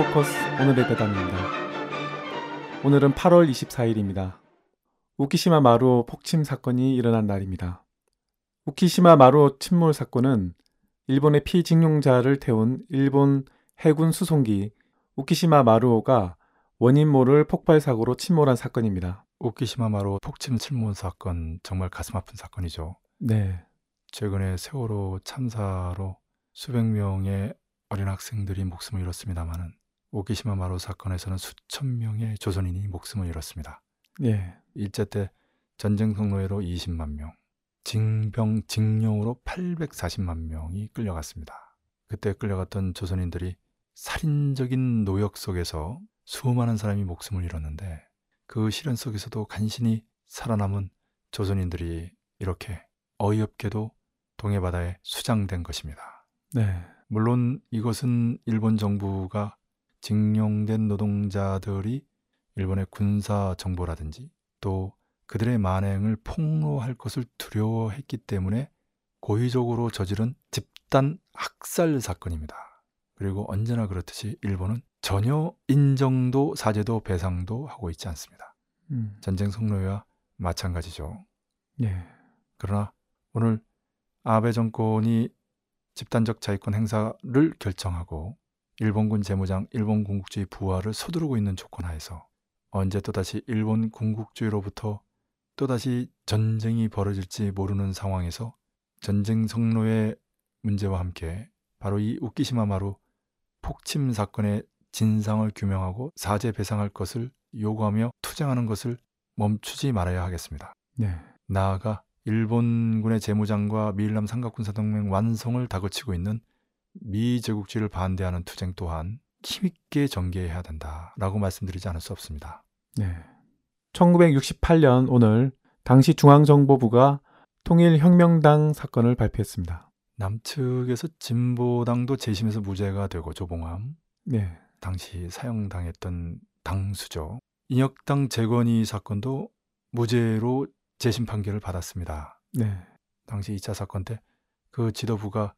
포커스 오늘의 대담입니다. 오늘은 8월 24일입니다. 우키시마 마루 폭침 사건이 일어난 날입니다. 우키시마 마루 침몰 사건은 일본의 피직용자를 태운 일본 해군 수송기 우키시마 마루오가 원인 모를 폭발 사고로 침몰한 사건입니다. 오키시마 마루 폭침 침몰 사건 정말 가슴 아픈 사건이죠. 네. 최근에 세월호 참사로 수백 명의 어린 학생들이 목숨을 잃었습니다마는 오키시마 마루 사건에서는 수천 명의 조선인이 목숨을 잃었습니다. 예. 일제 때 전쟁 성노예로 20만 명, 징병 징용으로 840만 명이 끌려갔습니다. 그때 끌려갔던 조선인들이 살인적인 노역 속에서 수많은 사람이 목숨을 잃었는데 그 시련 속에서도 간신히 살아남은 조선인들이 이렇게 어이없게도 동해바다에 수장된 것입니다. 네. 물론 이것은 일본 정부가 징용된 노동자들이 일본의 군사 정보라든지 또 그들의 만행을 폭로할 것을 두려워했기 때문에 고의적으로 저지른 집단 학살 사건입니다. 그리고 언제나 그렇듯이 일본은 전혀 인정도 사죄도 배상도 하고 있지 않습니다. 음. 전쟁 성노예와 마찬가지죠. 예. 그러나 오늘 아베 정권이 집단적 자위권 행사를 결정하고 일본군 재무장, 일본 군국주의 부활을 서두르고 있는 조건 하에서 언제 또다시 일본 군국주의로부터 또다시 전쟁이 벌어질지 모르는 상황에서 전쟁 성노의 문제와 함께 바로 이 우키시마 마루 폭침 사건의 진상을 규명하고 사죄 배상할 것을 요구하며 투쟁하는 것을 멈추지 말아야 하겠습니다. 네. 나아가 일본군의 재무장과 미일남 삼각군사동맹 완성을 다그치고 있는 미 제국주의를 반대하는 투쟁 또한 힘있게 전개해야 된다라고 말씀드리지 않을 수 없습니다. 네. 1968년 오늘 당시 중앙정보부가 통일혁명당 사건을 발표했습니다. 남측에서 진보당도 재심에서 무죄가 되고 조봉암 네. 당시 사형당했던 당수죠. 인혁당 재건이 사건도 무죄로 재심 판결을 받았습니다. 네. 당시 2차 사건 때 그 지도부가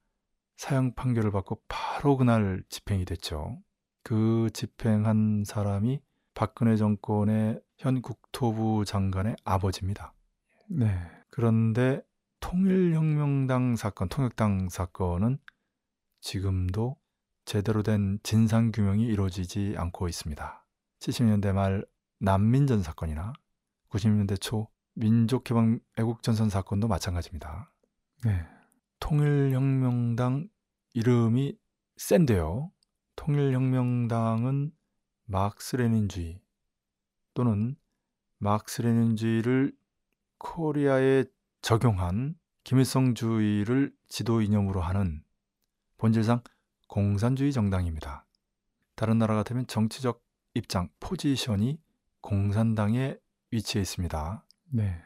사형 판결을 받고 바로 그날 집행이 됐죠. 그 집행한 사람이 박근혜 정권의 현 국토부 장관의 아버지입니다. 네. 그런데 통일혁명당 사건, 통역당 사건은 지금도 제대로 된 진상규명이 이루어지지 않고 있습니다. 70년대 말 난민전 사건이나 90년대 초 민족해방 애국전선 사건도 마찬가지입니다. 네. 통일혁명당 이름이 센데요. 통일혁명당은 막스레닌주의 또는 막스레닌주의를 코리아에 적용한 김일성주의를 지도 이념으로 하는 본질상 공산주의 정당입니다. 다른 나라 같으면 정치적 입장, 포지션이 공산당에 위치해 있습니다. 네.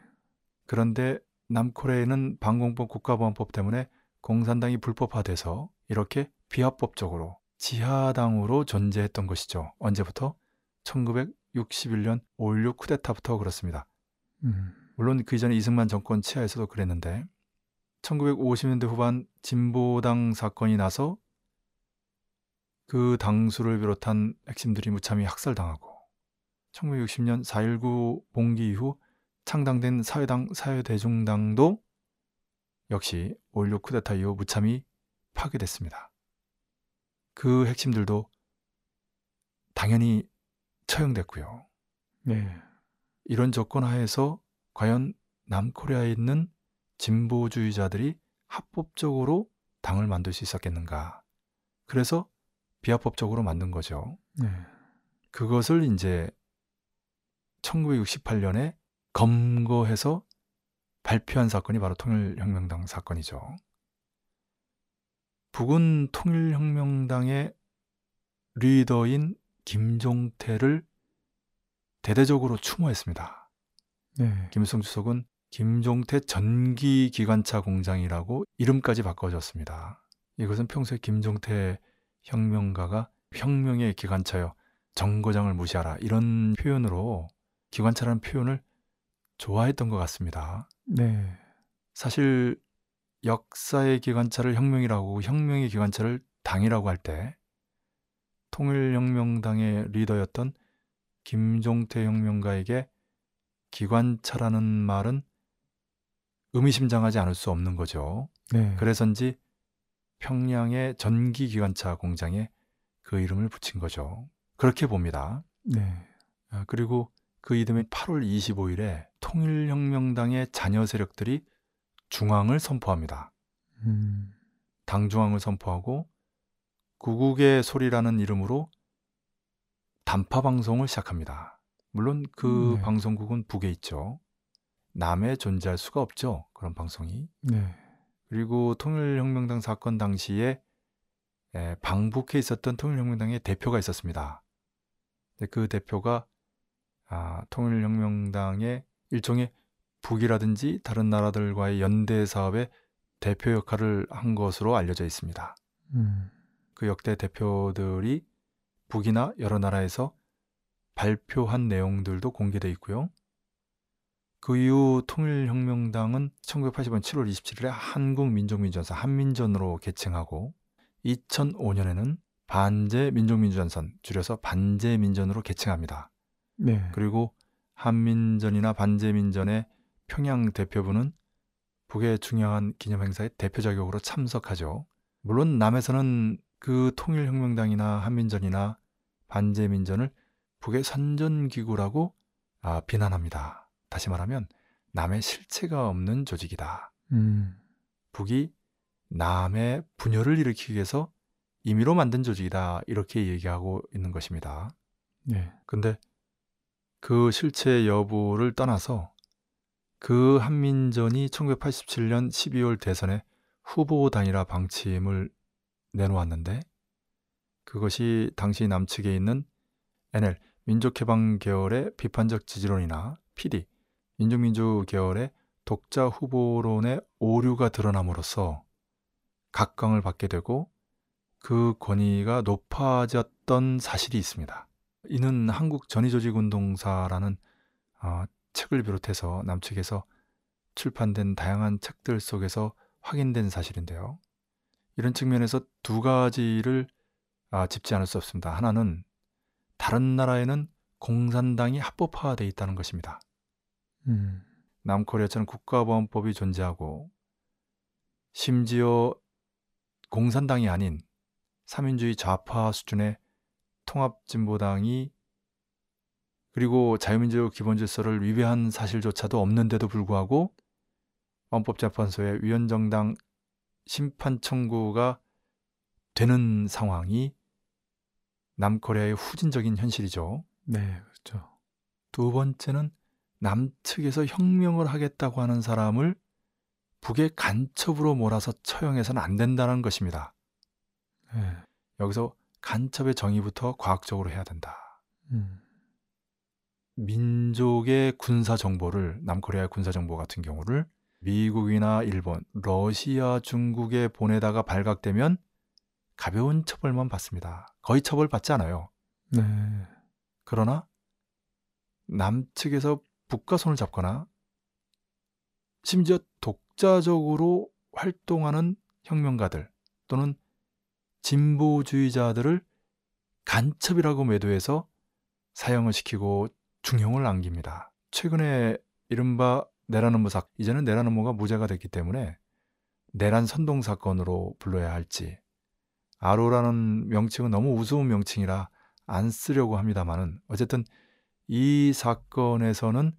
그런데 남코레에는 방공법 국가보안법 때문에 공산당이 불법화돼서 이렇게 비합법적으로 지하당으로 존재했던 것이죠. 언제부터? 1961년 5.16 쿠데타부터 그렇습니다. 음. 물론 그 이전에 이승만 정권 치하에서도 그랬는데 1950년대 후반 진보당 사건이 나서 그 당수를 비롯한 핵심들이 무참히 학살당하고 1960년 4.19 봉기 이후 창당된 사회당 사회대중당도 역시 5.16 쿠데타 이후 무참히 파괴됐습니다. 그 핵심들도 당연히 처형됐고요. 네. 이런 조건 하에서 과연 남코리아에 있는 진보주의자들이 합법적으로 당을 만들 수 있었겠는가? 그래서 비합법적으로 만든 거죠. 네. 그것을 이제 1968년에 검거해서 발표한 사건이 바로 통일혁명당 사건이죠. 북은 통일혁명당의 리더인 김종태를 대대적으로 추모했습니다. 네. 김일성 주석은 김종태 전기 기관차 공장이라고 이름까지 바꿔줬습니다. 이것은 평소에 김종태 혁명가가 혁명의 기관차여 정거장을 무시하라 이런 표현으로 기관차라는 표현을 좋아했던 것 같습니다. 네. 사실 역사의 기관차를 혁명이라고 혁명의 기관차를 당이라고 할 때 통일혁명당의 리더였던 김종태 혁명가에게 기관차라는 말은 의미심장하지 않을 수 없는 거죠. 네. 그래서인지 평양의 전기 기관차 공장에 그 이름을 붙인 거죠. 그렇게 봅니다. 네. 아, 그리고 그 이듬해 8월 25일에 통일혁명당의 자녀 세력들이 중앙을 선포합니다. 음. 당 중앙을 선포하고 구국의 소리라는 이름으로 단파 방송을 시작합니다. 물론 그 네. 방송국은 북에 있죠. 남에 존재할 수가 없죠. 그런 방송이. 네. 그리고 통일혁명당 사건 당시에 에, 방북해 있었던 통일혁명당의 대표가 있었습니다. 그 대표가 아, 통일혁명당의 일종의 북이라든지 다른 나라들과의 연대 사업의 대표 역할을 한 것으로 알려져 있습니다. 음. 그 역대 대표들이 북이나 여러 나라에서 발표한 내용들도 공개돼 있고요. 그 이후 통일혁명당은 1980년 7월 27일에 한국민족민주전선 한민전으로 개칭하고 2005년에는 반제민족민주전선 줄여서 반제민전으로 개칭합니다. 네. 그리고 한민전이나 반제민전의 평양 대표부는 북의 중요한 기념행사에 대표 자격으로 참석하죠. 물론 남에서는 그 통일혁명당이나 한민전이나 반제민전을 북의 선전기구라고 아, 비난합니다. 다시 말하면 남의 실체가 없는 조직이다. 음. 북이 남의 분열을 일으키기 위해서 임의로 만든 조직이다. 이렇게 얘기하고 있는 것입니다. 네. 근데 그 실체 여부를 떠나서 그 한민전이 1987년 12월 대선에 후보 단일화 방침을 내놓았는데 그것이 당시 남측에 있는 NL 민족해방 계열의 비판적 지지론이나 PD 민족민주 계열의 독자 후보론의 오류가 드러남으로써 각광을 받게 되고 그 권위가 높아졌던 사실이 있습니다. 이는 한국 전위조직운동사라는 어, 책을 비롯해서 남측에서 출판된 다양한 책들 속에서 확인된 사실인데요. 이런 측면에서 두 가지를 아, 짚지 않을 수 없습니다. 하나는 다른 나라에는 공산당이 합법화되어 있다는 것입니다. 음. 남코리아처럼 국가보안법이 존재하고 심지어 공산당이 아닌 삼인주의 좌파 수준의 통합진보당이 그리고 자유민주 기본질서를 위배한 사실조차도 없는데도 불구하고 헌법재판소의 위헌정당 심판 청구가 되는 상황이 남코리아의 후진적인 현실이죠. 네, 그렇죠. 두 번째는 남측에서 혁명을 하겠다고 하는 사람을 북의 간첩으로 몰아서 처형해서는 안 된다는 것입니다. 네. 여기서 간첩의 정의부터 과학적으로 해야 된다. 음. 민족의 군사 정보를 남코리아의 군사 정보 같은 경우를 미국이나 일본, 러시아, 중국에 보내다가 발각되면 가벼운 처벌만 받습니다. 거의 처벌 받지 않아요. 네. 그러나 남측에서 북과 손을 잡거나 심지어 독자적으로 활동하는 혁명가들 또는 진보주의자들을 간첩이라고 매도해서 사형을 시키고 중형을 남깁니다. 최근에 이른바 내란 음모 사 이제는 내란 음모가 무죄가 됐기 때문에 내란 선동 사건으로 불러야 할지 아로라는 명칭은 너무 우스운 명칭이라 안 쓰려고 합니다만은 어쨌든 이 사건에서는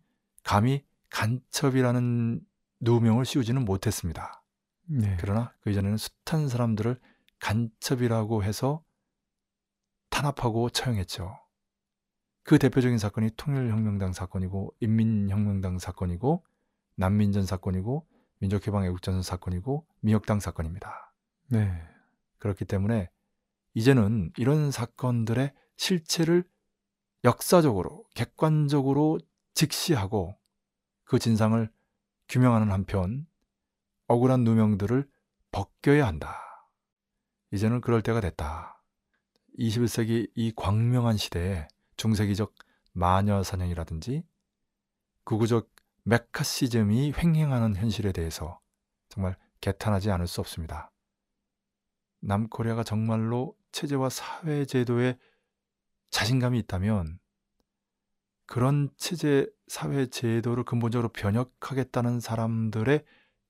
감히 간첩이라는 누명을 씌우지는 못했습니다. 네. 그러나 그 이전에는 숱한 사람들을 간첩이라고 해서 탄압하고 처형했죠. 그 대표적인 사건이 통일혁명당 사건이고 인민혁명당 사건이고 난민전 사건이고 민족해방애국전선 사건이고 미역당 사건입니다. 네. 그렇기 때문에 이제는 이런 사건들의 실체를 역사적으로 객관적으로 직시하고 그 진상을 규명하는 한편 억울한 누명들을 벗겨야 한다. 이제는 그럴 때가 됐다. 21세기 이 광명한 시대에 중세기적 마녀 사냥이라든지 극우적 메카시즘이 횡행하는 현실에 대해서 정말 개탄하지 않을 수 없습니다. 남코리아가 정말로 체제와 사회 제도에 자신감이 있다면 그런 체제, 사회 제도를 근본적으로 변혁하겠다는 사람들의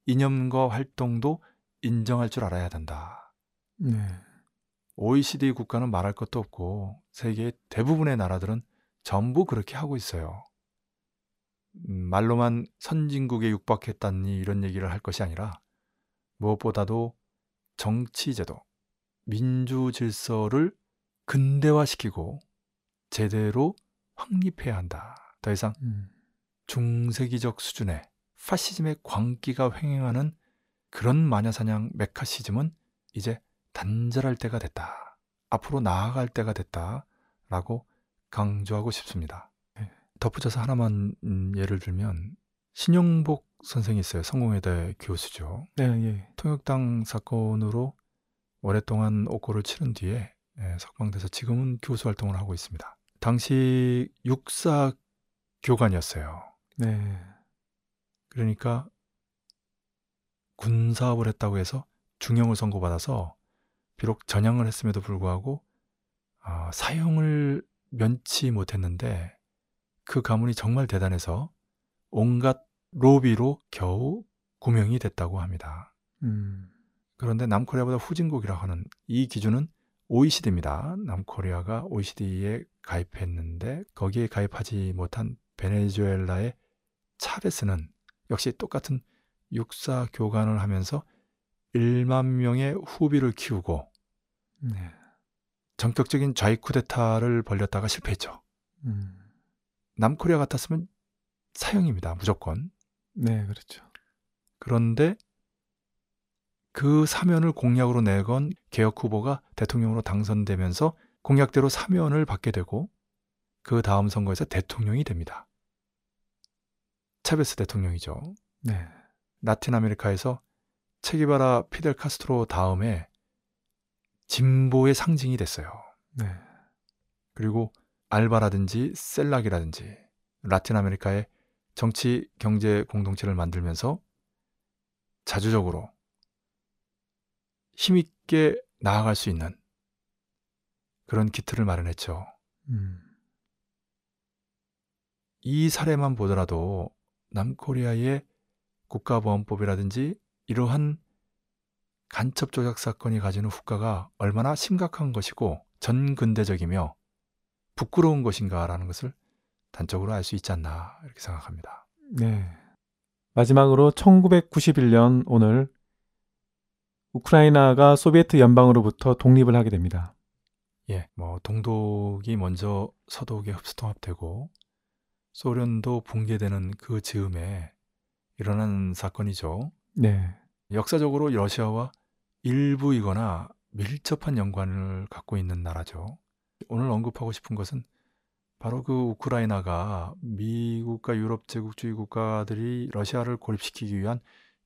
이념과 활동도 인정할 줄 알아야 된다. 네. OECD 국가는 말할 것도 없고 세계 대부분의 나라들은 전부 그렇게 하고 있어요. 음, 말로만 선진국에 육박했다니 이런 얘기를 할 것이 아니라 무엇보다도 정치제도, 민주 질서를 근대화시키고 제대로 확립해야 한다. 더 이상 음. 중세기적 수준의 파시즘의 광기가 횡행하는 그런 마녀사냥 메카시즘은 이제 단절할 때가 됐다. 앞으로 나아갈 때가 됐다. 라고 강조하고 싶습니다. 네. 덧붙여서 하나만 음, 예를 들면 신용복 선생이 있어요. 성공회대 교수죠. 네, 예. 통역당 사건으로 오랫동안 옥고를 치른 뒤에 예, 석방돼서 지금은 교수 활동을 하고 있습니다. 당시 육사 교관이었어요. 네. 그러니까 군사업을 했다고 해서 중형을 선고받아서 비록 전향을 했음에도 불구하고 아, 사형을 면치 못했는데 그 가문이 정말 대단해서 온갖 로비로 겨우 구명이 됐다고 합니다. 음. 그런데 남코리아보다 후진국이라고 하는 이 기준은 OECD입니다. 남코리아가 OECD에 가입했는데 거기에 가입하지 못한 베네수엘라의 차베스는 역시 똑같은 육사 교관을 하면서 1만 명의 후비를 키우고 네. 전격적인 좌익 쿠데타를 벌렸다가 실패했죠. 음. 남코리아 같았으면 사형입니다. 무조건. 네, 그렇죠. 그런데 그 사면을 공약으로 내건 개혁 후보가 대통령으로 당선되면서 공약대로 사면을 받게 되고 그 다음 선거에서 대통령이 됩니다. 차베스 대통령이죠. 네. 라틴 아메리카에서 체기바라 피델 카스트로 다음에 진보의 상징이 됐어요. 네. 그리고 알바라든지 셀락이라든지 라틴 아메리카의 정치 경제 공동체를 만들면서 자주적으로 힘있게 나아갈 수 있는 그런 기틀을 마련했죠. 음. 이 사례만 보더라도 남코리아의 국가보안법이라든지 이러한 간첩 조작 사건이 가지는 후과가 얼마나 심각한 것이고 전근대적이며 부끄러운 것인가라는 것을 단적으로 알 수 있지 않나 이렇게 생각합니다. 네. 마지막으로 1991년 오늘 우크라이나가 소비에트 연방으로부터 독립을 하게 됩니다. 예, 뭐 동독이 먼저 서독에 흡수통합되고 소련도 붕괴되는 그 즈음에 일어난 사건이죠. 네. 역사적으로 러시아와 일부이거나 밀접한 연관을 갖고 있는 나라죠. 오늘 언급하고 싶은 것은 바로 그 우크라이나가 미국과 유럽 제국주의 국가들이 러시아를 고립시키기 위한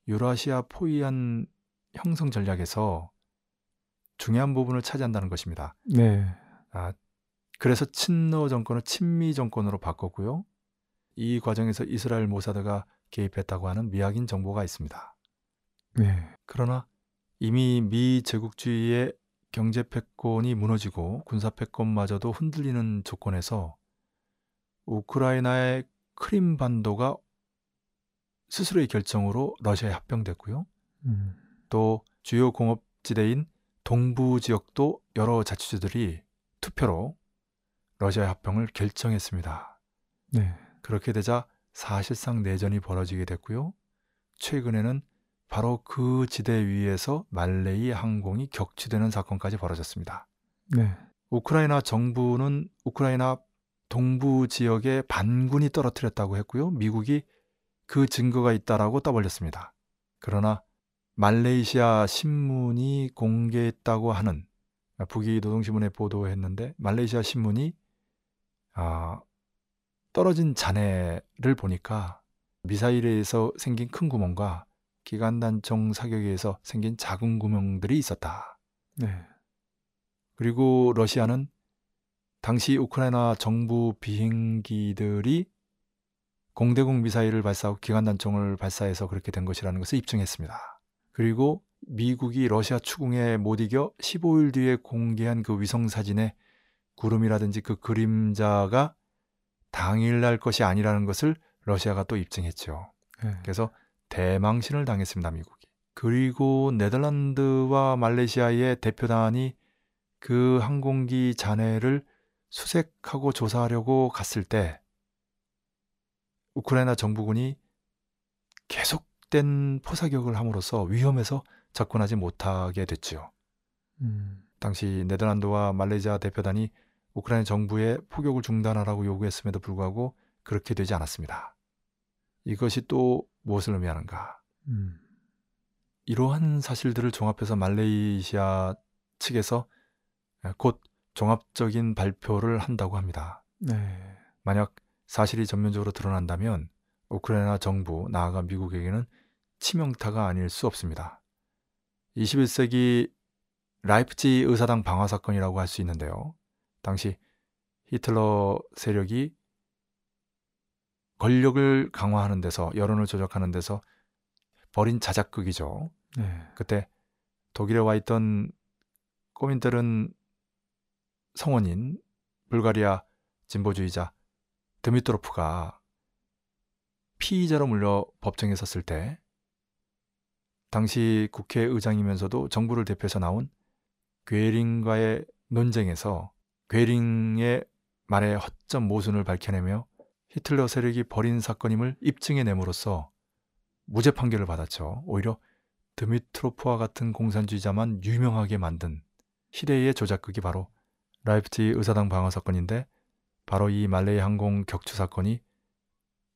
유라시아 포위안 형성 전략에서 중요한 부분을 차지한다는 것입니다. 네. 아, 그래서 친러 정권을 친미 정권으로 바꿨고요. 이 과정에서 이스라엘 모사드가 개입했다고 하는 미확인 정보가 있습니다. 네. 그러나 이미 미 제국주의의 경제 패권이 무너지고 군사 패권마저도 흔들리는 조건에서 우크라이나의 크림 반도가 스스로의 결정으로 러시아에 합병됐고요. 음. 또 주요 공업지대인 동부 지역도 여러 자치주들이 투표로 러시아 합병을 결정했습니다. 네. 그렇게 되자 사실상 내전이 벌어지게 됐고요. 최근에는 바로 그 지대 위에서 말레이 항공이 격추되는 사건까지 벌어졌습니다. 네. 우크라이나 정부는 우크라이나 동부 지역에 반군이 떨어뜨렸다고 했고요. 미국이 그 증거가 있다라고 떠벌렸습니다. 그러나 말레이시아 신문이 공개했다고 하는 북이 노동신문에 보도했는데 말레이시아 신문이 아, 떨어진 잔해를 보니까 미사일에서 생긴 큰 구멍과 기관단총 사격에서 생긴 작은 구멍들이 있었다. 네. 그리고 러시아는 당시 우크라이나 정부 비행기들이 공대공 미사일을 발사하고 기관단총을 발사해서 그렇게 된 것이라는 것을 입증했습니다. 그리고 미국이 러시아 추궁에 못 이겨 15일 뒤에 공개한 그 위성 사진의 구름이라든지 그 그림자가 당일날 것이 아니라는 것을 러시아가 또 입증했죠. 네. 그래서 대망신을 당했습니다, 미국이. 그리고 네덜란드와 말레이시아의 대표단이 그 항공기 잔해를 수색하고 조사하려고 갔을 때 우크라이나 정부군이 계속된 포사격을 함으로써 위험해서 접근하지 못하게 됐지요. 음, 당시 네덜란드와 말레이시아 대표단이 우크라이나 정부에 포격을 중단하라고 요구했음에도 불구하고 그렇게 되지 않았습니다. 이것이 또 무엇을 의미하는가? 음, 이러한 사실들을 종합해서 말레이시아 측에서 곧 종합적인 발표를 한다고 합니다. 네. 만약 사실이 전면적으로 드러난다면 우크라이나 정부, 나아가 미국에게는 치명타가 아닐 수 없습니다. 21세기 라이프치 의사당 방화 사건이라고 할 수 있는데요. 당시 히틀러 세력이 권력을 강화하는 데서 여론을 조작하는 데서 벌인 자작극이죠. 네. 그때 독일에 와 있던 꼬민들은 성원인 불가리아 진보주의자 드미트로프가 피의자로 물려 법정에 섰을 때 당시 국회의장이면서도 정부를 대표해서 나온 괴링과의 논쟁에서 괴링의 말의 허점 모순을 밝혀내며 히틀러 세력이 벌인 사건임을 입증해냄으로써 무죄 판결을 받았죠. 오히려 드미트로프와 같은 공산주의자만 유명하게 만든 시대의 조작극이 바로 라이프치 의사당 방어 사건인데 바로 이 말레이 항공 격추 사건이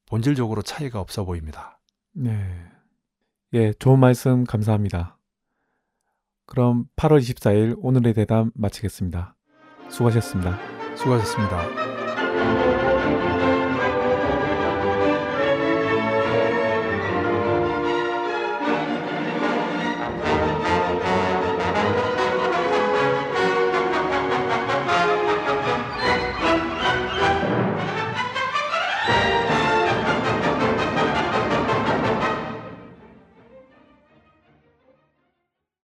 본질적으로 차이가 없어 보입니다. 네. 예, 좋은 말씀 감사합니다. 그럼 8월 24일 오늘의 대담 마치겠습니다. 수고하셨습니다. 수고하셨습니다.